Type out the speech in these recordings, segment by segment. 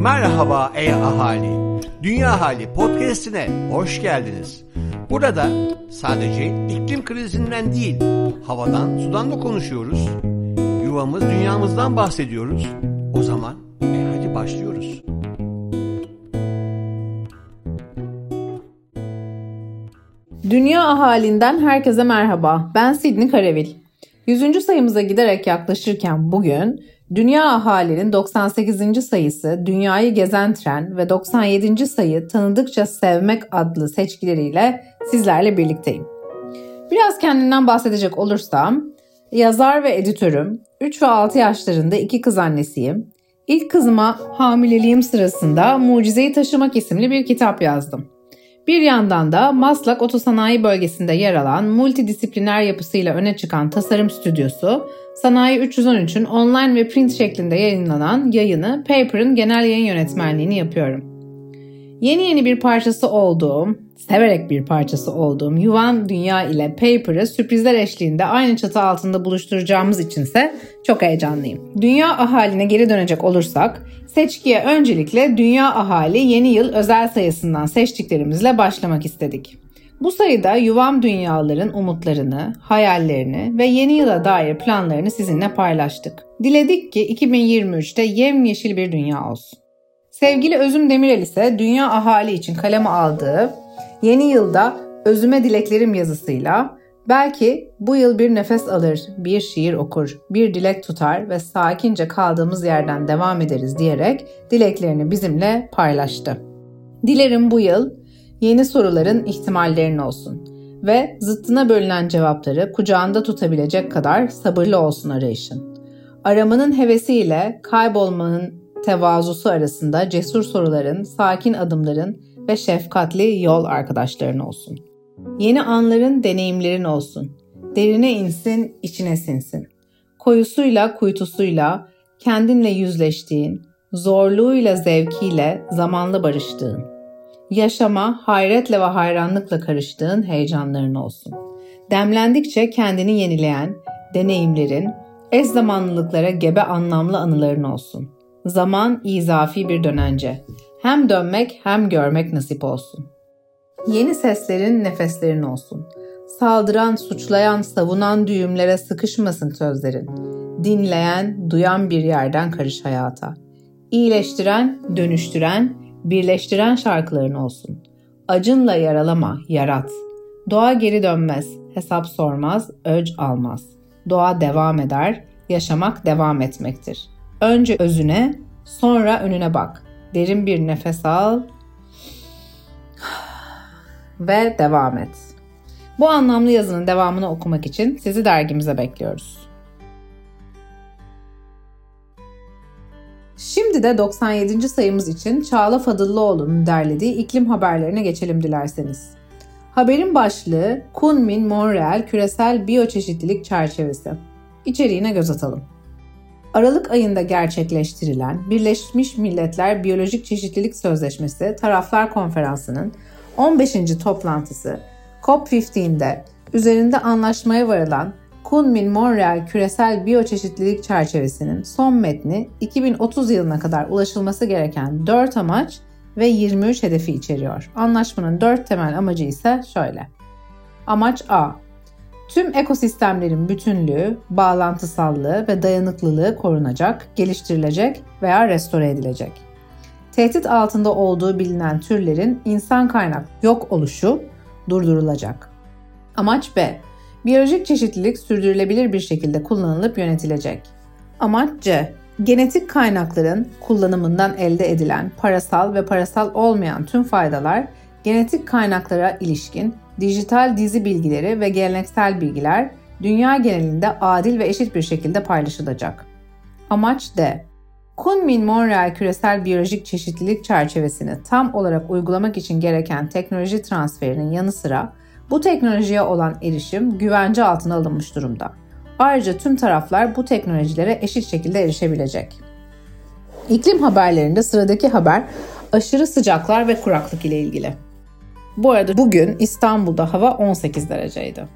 Merhaba ey ahali. Dünya Hali podcast'ine hoş geldiniz. Burada sadece iklim krizinden değil, havadan, sudan da konuşuyoruz. Yuvamız, dünyamızdan bahsediyoruz. O zaman e hadi başlıyoruz. Dünya ahalinden herkese merhaba. Ben Sidney Karevil. 100. sayımıza giderek yaklaşırken bugün Dünya ahalinin 98. sayısı Dünyayı Gezen Tren ve 97. sayı Tanıdıkça Sevmek adlı seçkileriyle sizlerle birlikteyim. Biraz kendimden bahsedecek olursam, yazar ve editörüm, 3 ve 6 yaşlarında iki kız annesiyim. İlk kızıma hamileliğim sırasında Mucizeyi Taşımak isimli bir kitap yazdım. Bir yandan da Maslak Otosanayi bölgesinde yer alan multidisipliner yapısıyla öne çıkan tasarım stüdyosu, Sanayi 313'ün online ve print şeklinde yayınlanan yayını Paper'ın genel yayın yönetmenliğini yapıyorum. Yeni yeni bir parçası olduğum, severek bir parçası olduğum Yuvan Dünya ile Paper'ı sürprizler eşliğinde aynı çatı altında buluşturacağımız içinse çok heyecanlıyım. Dünya ahaline geri dönecek olursak, seçkiye öncelikle Dünya Ahali Yeni Yıl özel sayısından seçtiklerimizle başlamak istedik. Bu sayıda yuvam dünyaların umutlarını, hayallerini ve yeni yıla dair planlarını sizinle paylaştık. Diledik ki 2023'te yemyeşil bir dünya olsun. Sevgili Özüm Demirel ise dünya ahali için kaleme aldığı yeni yılda özüme dileklerim yazısıyla belki bu yıl bir nefes alır, bir şiir okur, bir dilek tutar ve sakince kaldığımız yerden devam ederiz diyerek dileklerini bizimle paylaştı. Dilerim bu yıl yeni soruların ihtimallerin olsun ve zıttına bölünen cevapları kucağında tutabilecek kadar sabırlı olsun arayışın. Aramanın hevesiyle kaybolmanın tevazusu arasında cesur soruların, sakin adımların ve şefkatli yol arkadaşların olsun. Yeni anların, deneyimlerin olsun. Derine insin, içine sinsin. Koyusuyla, kuytusuyla, kendinle yüzleştiğin, zorluğuyla, zevkiyle zamanla barıştığın. Yaşama hayretle ve hayranlıkla karıştığın heyecanların olsun. Demlendikçe kendini yenileyen deneyimlerin, eş zamanlılıklara gebe anlamlı anıların olsun. Zaman izafi bir dönence. Hem dönmek hem görmek nasip olsun. Yeni seslerin nefeslerin olsun. Saldıran, suçlayan, savunan düğümlere sıkışmasın sözlerin. Dinleyen, duyan bir yerden karış hayata. İyileştiren, dönüştüren, birleştiren şarkıların olsun. Acınla yaralama, yarat. Doğa geri dönmez, hesap sormaz, öc almaz. Doğa devam eder, yaşamak devam etmektir. Önce özüne, sonra önüne bak. Derin bir nefes al ve devam et. Bu anlamlı yazının devamını okumak için sizi dergimize bekliyoruz. Şimdi de 97. sayımız için Çağla Fadıllıoğlu'nun derlediği iklim haberlerine geçelim dilerseniz. Haberin başlığı Kunmin Montreal Küresel Biyoçeşitlilik Çerçevesi. İçeriğine göz atalım. Aralık ayında gerçekleştirilen Birleşmiş Milletler Biyolojik Çeşitlilik Sözleşmesi Taraflar Konferansı'nın 15. toplantısı COP15'de üzerinde anlaşmaya varılan Kunmin-Montreal Küresel Biyoçeşitlilik Çerçevesi'nin son metni 2030 yılına kadar ulaşılması gereken 4 amaç ve 23 hedefi içeriyor. Anlaşmanın 4 temel amacı ise şöyle. Amaç A. Tüm ekosistemlerin bütünlüğü, bağlantısallığı ve dayanıklılığı korunacak, geliştirilecek veya restore edilecek. Tehdit altında olduğu bilinen türlerin insan kaynak yok oluşu durdurulacak. Amaç B Biyolojik çeşitlilik sürdürülebilir bir şekilde kullanılıp yönetilecek. Amaç C. Genetik kaynakların kullanımından elde edilen parasal ve parasal olmayan tüm faydalar genetik kaynaklara ilişkin dijital dizi bilgileri ve geleneksel bilgiler dünya genelinde adil ve eşit bir şekilde paylaşılacak. Amaç D. Kunmin-Montreal küresel biyolojik çeşitlilik çerçevesini tam olarak uygulamak için gereken teknoloji transferinin yanı sıra bu teknolojiye olan erişim güvence altına alınmış durumda. Ayrıca tüm taraflar bu teknolojilere eşit şekilde erişebilecek. İklim haberlerinde sıradaki haber aşırı sıcaklar ve kuraklık ile ilgili. Bu arada bugün İstanbul'da hava 18 dereceydi.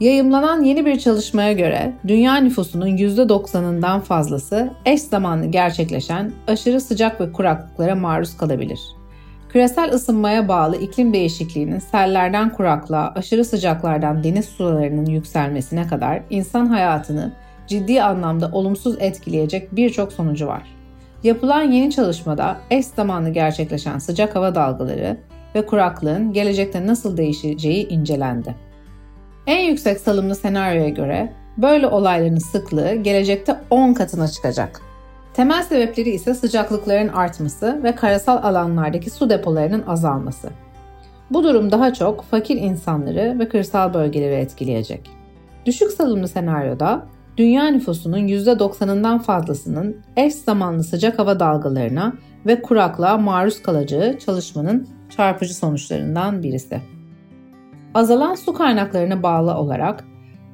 Yayımlanan yeni bir çalışmaya göre dünya nüfusunun %90'ından fazlası eş zamanlı gerçekleşen aşırı sıcak ve kuraklıklara maruz kalabilir. Küresel ısınmaya bağlı iklim değişikliğinin sellerden kuraklığa, aşırı sıcaklardan deniz sularının yükselmesine kadar insan hayatını ciddi anlamda olumsuz etkileyecek birçok sonucu var. Yapılan yeni çalışmada eş zamanlı gerçekleşen sıcak hava dalgaları ve kuraklığın gelecekte nasıl değişeceği incelendi. En yüksek salımlı senaryoya göre böyle olayların sıklığı gelecekte 10 katına çıkacak. Temel sebepleri ise sıcaklıkların artması ve karasal alanlardaki su depolarının azalması. Bu durum daha çok fakir insanları ve kırsal bölgeleri etkileyecek. Düşük salımlı senaryoda dünya nüfusunun %90'ından fazlasının eş zamanlı sıcak hava dalgalarına ve kuraklığa maruz kalacağı çalışmanın çarpıcı sonuçlarından birisi. Azalan su kaynaklarına bağlı olarak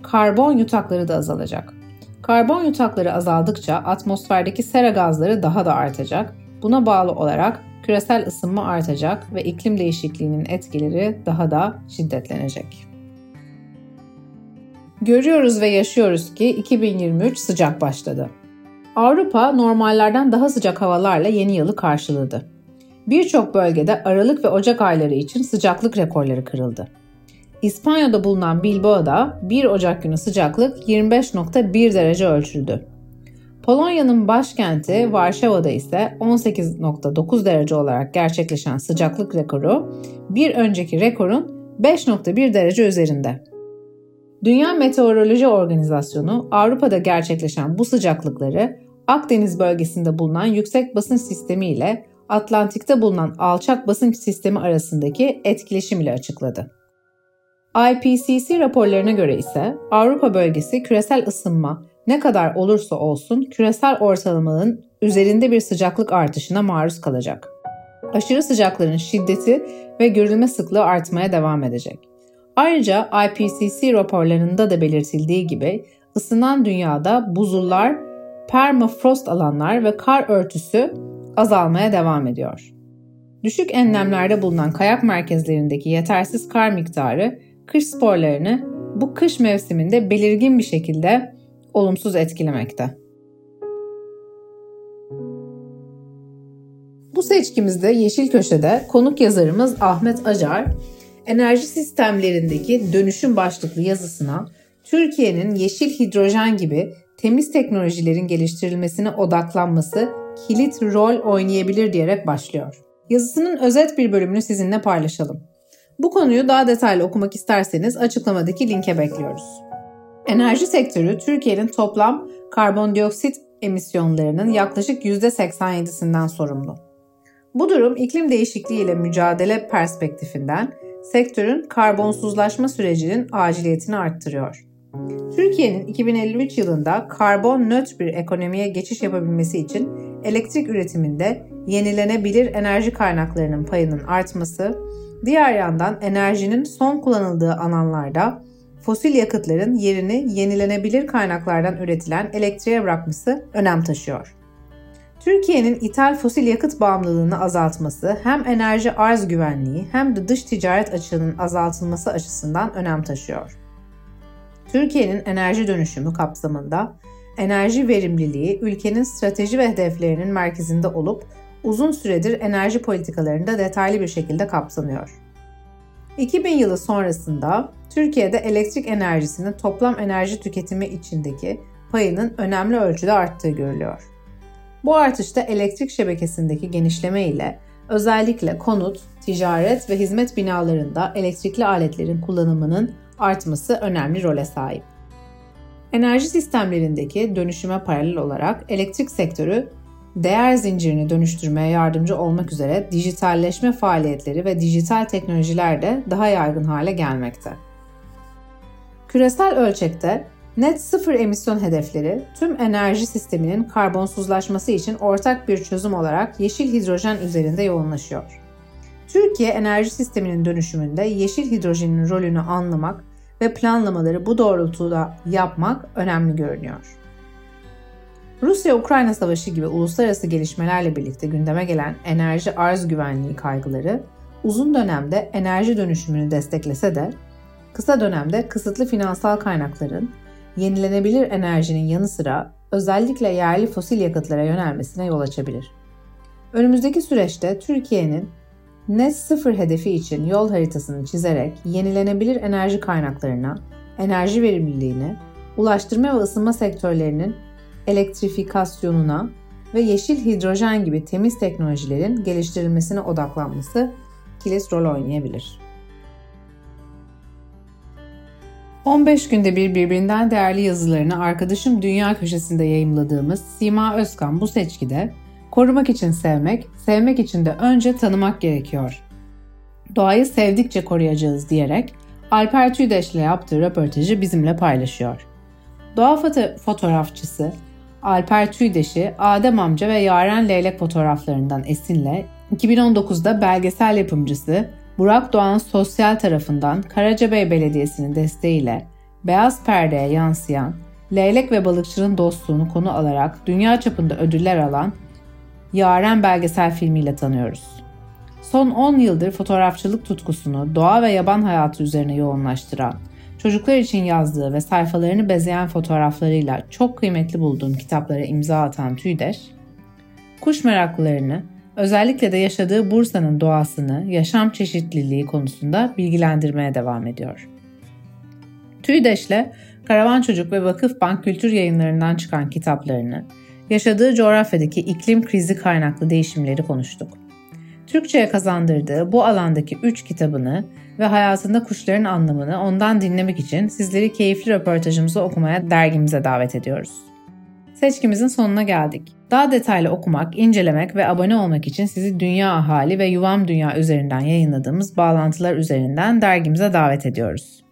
karbon yutakları da azalacak. Karbon yutakları azaldıkça atmosferdeki sera gazları daha da artacak. Buna bağlı olarak küresel ısınma artacak ve iklim değişikliğinin etkileri daha da şiddetlenecek. Görüyoruz ve yaşıyoruz ki 2023 sıcak başladı. Avrupa normallerden daha sıcak havalarla yeni yılı karşıladı. Birçok bölgede Aralık ve Ocak ayları için sıcaklık rekorları kırıldı. İspanya'da bulunan Bilbao'da 1 Ocak günü sıcaklık 25.1 derece ölçüldü. Polonya'nın başkenti Varşova'da ise 18.9 derece olarak gerçekleşen sıcaklık rekoru bir önceki rekorun 5.1 derece üzerinde. Dünya Meteoroloji Organizasyonu Avrupa'da gerçekleşen bu sıcaklıkları Akdeniz bölgesinde bulunan yüksek basınç sistemi ile Atlantik'te bulunan alçak basınç sistemi arasındaki etkileşim ile açıkladı. IPCC raporlarına göre ise Avrupa bölgesi küresel ısınma ne kadar olursa olsun küresel ortalamanın üzerinde bir sıcaklık artışına maruz kalacak. Aşırı sıcakların şiddeti ve görülme sıklığı artmaya devam edecek. Ayrıca IPCC raporlarında da belirtildiği gibi ısınan dünyada buzullar, permafrost alanlar ve kar örtüsü azalmaya devam ediyor. Düşük enlemlerde bulunan kayak merkezlerindeki yetersiz kar miktarı kış sporlarını bu kış mevsiminde belirgin bir şekilde olumsuz etkilemekte. Bu seçkimizde Yeşil Köşe'de konuk yazarımız Ahmet Acar, enerji sistemlerindeki dönüşüm başlıklı yazısına Türkiye'nin yeşil hidrojen gibi temiz teknolojilerin geliştirilmesine odaklanması kilit rol oynayabilir diyerek başlıyor. Yazısının özet bir bölümünü sizinle paylaşalım. Bu konuyu daha detaylı okumak isterseniz açıklamadaki linke bekliyoruz. Enerji sektörü Türkiye'nin toplam karbondioksit emisyonlarının yaklaşık %87'sinden sorumlu. Bu durum iklim değişikliği ile mücadele perspektifinden sektörün karbonsuzlaşma sürecinin aciliyetini arttırıyor. Türkiye'nin 2053 yılında karbon nötr bir ekonomiye geçiş yapabilmesi için elektrik üretiminde yenilenebilir enerji kaynaklarının payının artması, diğer yandan enerjinin son kullanıldığı alanlarda fosil yakıtların yerini yenilenebilir kaynaklardan üretilen elektriğe bırakması önem taşıyor. Türkiye'nin ithal fosil yakıt bağımlılığını azaltması hem enerji arz güvenliği hem de dış ticaret açığının azaltılması açısından önem taşıyor. Türkiye'nin enerji dönüşümü kapsamında enerji verimliliği ülkenin strateji ve hedeflerinin merkezinde olup uzun süredir enerji politikalarında detaylı bir şekilde kapsanıyor. 2000 yılı sonrasında Türkiye'de elektrik enerjisinin toplam enerji tüketimi içindeki payının önemli ölçüde arttığı görülüyor. Bu artışta elektrik şebekesindeki genişleme ile özellikle konut, ticaret ve hizmet binalarında elektrikli aletlerin kullanımının artması önemli role sahip. Enerji sistemlerindeki dönüşüme paralel olarak elektrik sektörü değer zincirini dönüştürmeye yardımcı olmak üzere dijitalleşme faaliyetleri ve dijital teknolojiler de daha yaygın hale gelmekte. Küresel ölçekte net sıfır emisyon hedefleri tüm enerji sisteminin karbonsuzlaşması için ortak bir çözüm olarak yeşil hidrojen üzerinde yoğunlaşıyor. Türkiye enerji sisteminin dönüşümünde yeşil hidrojenin rolünü anlamak ve planlamaları bu doğrultuda yapmak önemli görünüyor. Rusya-Ukrayna savaşı gibi uluslararası gelişmelerle birlikte gündeme gelen enerji arz güvenliği kaygıları uzun dönemde enerji dönüşümünü desteklese de Kısa dönemde kısıtlı finansal kaynakların yenilenebilir enerjinin yanı sıra özellikle yerli fosil yakıtlara yönelmesine yol açabilir. Önümüzdeki süreçte Türkiye'nin net sıfır hedefi için yol haritasını çizerek yenilenebilir enerji kaynaklarına, enerji verimliliğine, ulaştırma ve ısınma sektörlerinin elektrifikasyonuna ve yeşil hidrojen gibi temiz teknolojilerin geliştirilmesine odaklanması kilit rol oynayabilir. 15 günde bir birbirinden değerli yazılarını arkadaşım Dünya Köşesi'nde yayımladığımız Sima Özkan bu seçkide korumak için sevmek, sevmek için de önce tanımak gerekiyor. Doğayı sevdikçe koruyacağız diyerek Alper Tüydeş ile yaptığı röportajı bizimle paylaşıyor. Doğa foto- fotoğrafçısı Alper Tüydeş'i Adem Amca ve Yaren Leylek fotoğraflarından esinle 2019'da belgesel yapımcısı Burak Doğan Sosyal tarafından Karacabey Belediyesi'nin desteğiyle beyaz perdeye yansıyan leylek ve balıkçının dostluğunu konu alarak dünya çapında ödüller alan Yaren belgesel filmiyle tanıyoruz. Son 10 yıldır fotoğrafçılık tutkusunu doğa ve yaban hayatı üzerine yoğunlaştıran, çocuklar için yazdığı ve sayfalarını bezeyen fotoğraflarıyla çok kıymetli bulduğum kitaplara imza atan Tüydeş, kuş meraklılarını özellikle de yaşadığı Bursa'nın doğasını, yaşam çeşitliliği konusunda bilgilendirmeye devam ediyor. TÜİDEŞ'le Karavan Çocuk ve Vakıf Bank Kültür yayınlarından çıkan kitaplarını, yaşadığı coğrafyadaki iklim krizi kaynaklı değişimleri konuştuk. Türkçe'ye kazandırdığı bu alandaki 3 kitabını ve hayatında kuşların anlamını ondan dinlemek için sizleri keyifli röportajımızı okumaya dergimize davet ediyoruz. Seçkimizin sonuna geldik. Daha detaylı okumak, incelemek ve abone olmak için sizi Dünya Ahali ve Yuvam Dünya üzerinden yayınladığımız bağlantılar üzerinden dergimize davet ediyoruz.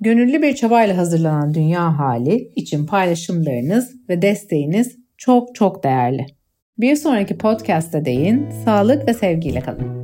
Gönüllü bir çabayla hazırlanan Dünya Hali için paylaşımlarınız ve desteğiniz çok çok değerli. Bir sonraki podcast'te deyin, sağlık ve sevgiyle kalın.